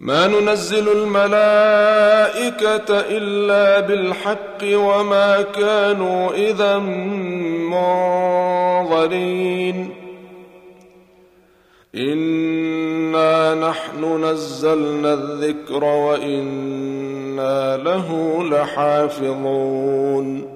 ما ننزل الملائكة إلا بالحق وما كانوا إذا منظرين. إنا نحن نزلنا الذكر وإنا له لحافظون.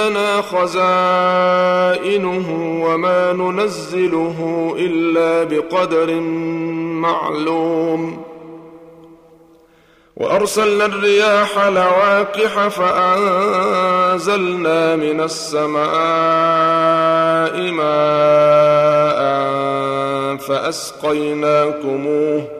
عندنا خزائنه وما ننزله إلا بقدر معلوم. وأرسلنا الرياح لواقح فأنزلنا من السماء ماء فأسقيناكموه.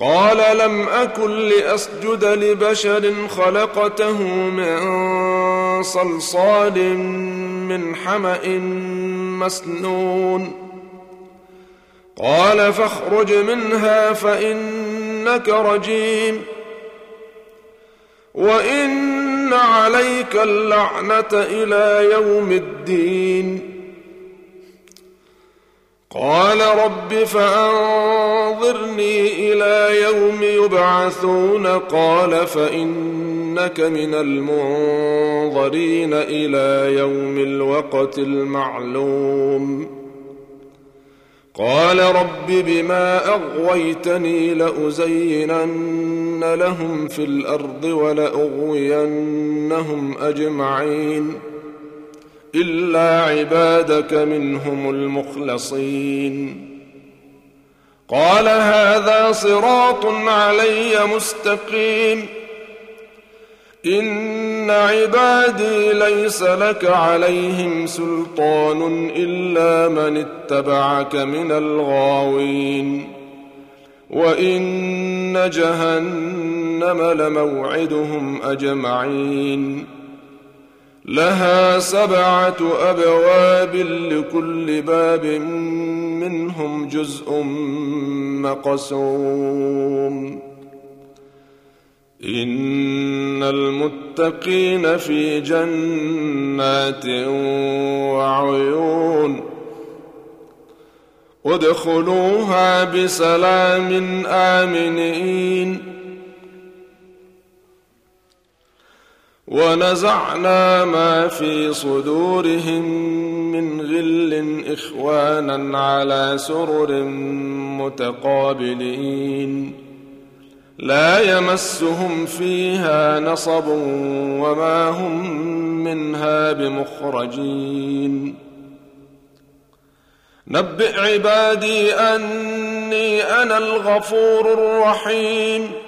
قال لم أكن لأسجد لبشر خلقته من صلصال من حمأ مسنون. قال فاخرج منها فإنك رجيم. وإن عليك اللعنة إلى يوم الدين. قال رب فأنظرني إلى يوم يبعثون. قال فإنك من المنظرين إلى يوم الوقت المعلوم. قال رب بما أغويتني لأزينن لهم في الأرض ولأغوينهم أجمعين. إلا عبادك منهم المخلصين. قال هذا صراط علي مستقيم. إن عبادي ليس لك عليهم سلطان إلا من اتبعك من الغاوين. وإن جهنم لموعدهم أجمعين. لها سبعة أبواب لكل باب منهم جزء مقسوم. إن المتقين في جنات وعيون. ادخلوها بسلام آمنين. ونزعنا ما في صدورهم من غل إخوانا على سرر متقابلين. لا يمسهم فيها نصب وما هم منها بمخرجين. نبئ عبادي أني أنا الغفور الرحيم.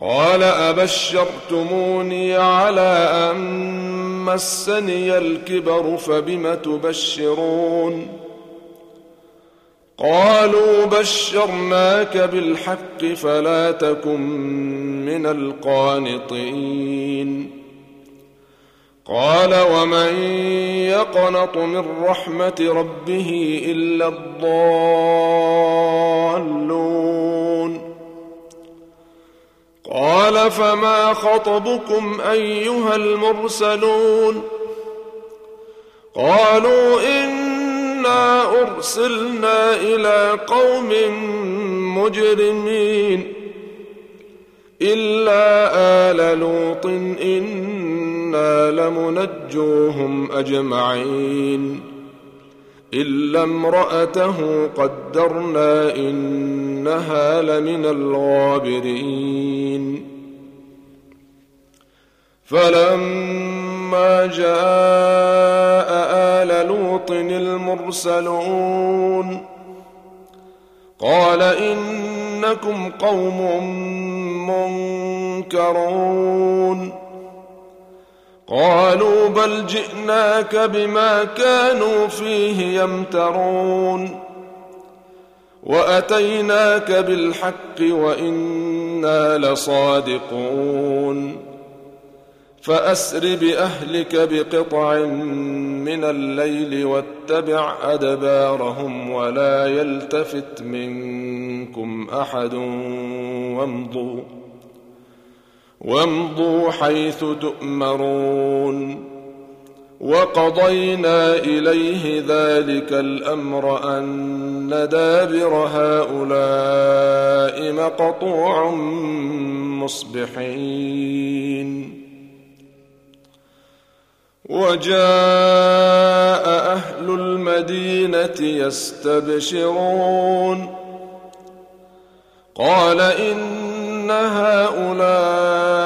قال أبشرتموني على أن مسني الكبر فبم تبشرون قالوا بشرناك بالحق فلا تكن من القانطين قال ومن يقنط من رحمة ربه إلا الضالون قال فما خطبكم أيها المرسلون قالوا إنا أرسلنا إلى قوم مجرمين إلا آل لوط إنا لمنجوهم أجمعين إلا امرأته قدرنا إنها لمن الغابرين. فلما جاء آل لوط المرسلون قال إنكم قوم منكرون. قالوا بل جئناك بما كانوا فيه يمترون. وأتيناك بالحق وإنا لصادقون. فأسر بأهلك بقطع من الليل واتبع أدبارهم ولا يلتفت منكم أحد وامضوا وامضوا حيث تؤمرون. وقضينا إليه ذلك الأمر أن دابر هؤلاء مقطوع مصبحين. وجاء أهل المدينة يستبشرون. قال إن هؤلاء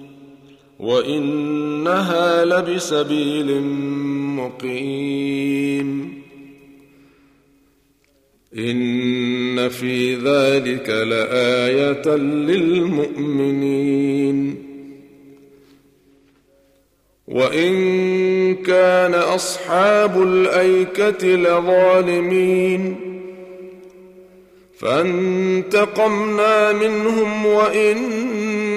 وإنها لبسبيل مقيم. إن في ذلك لآية للمؤمنين. وإن كان أصحاب الأيكة لظالمين. فانتقمنا منهم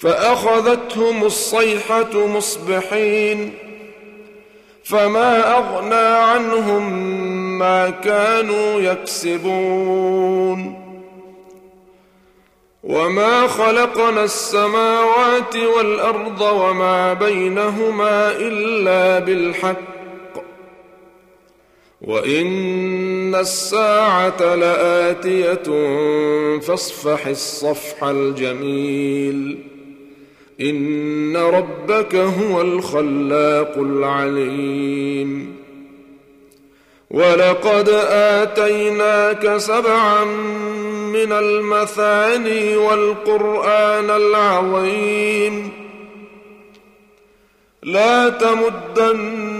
فأخذتهم الصيحة مصبحين فما أغنى عنهم ما كانوا يكسبون وما خلقنا السماوات والأرض وما بينهما إلا بالحق وإن الساعة لآتية فاصفح الصفح الجميل ان ربك هو الخلاق العليم ولقد اتيناك سبعا من المثاني والقران العظيم لا تمدن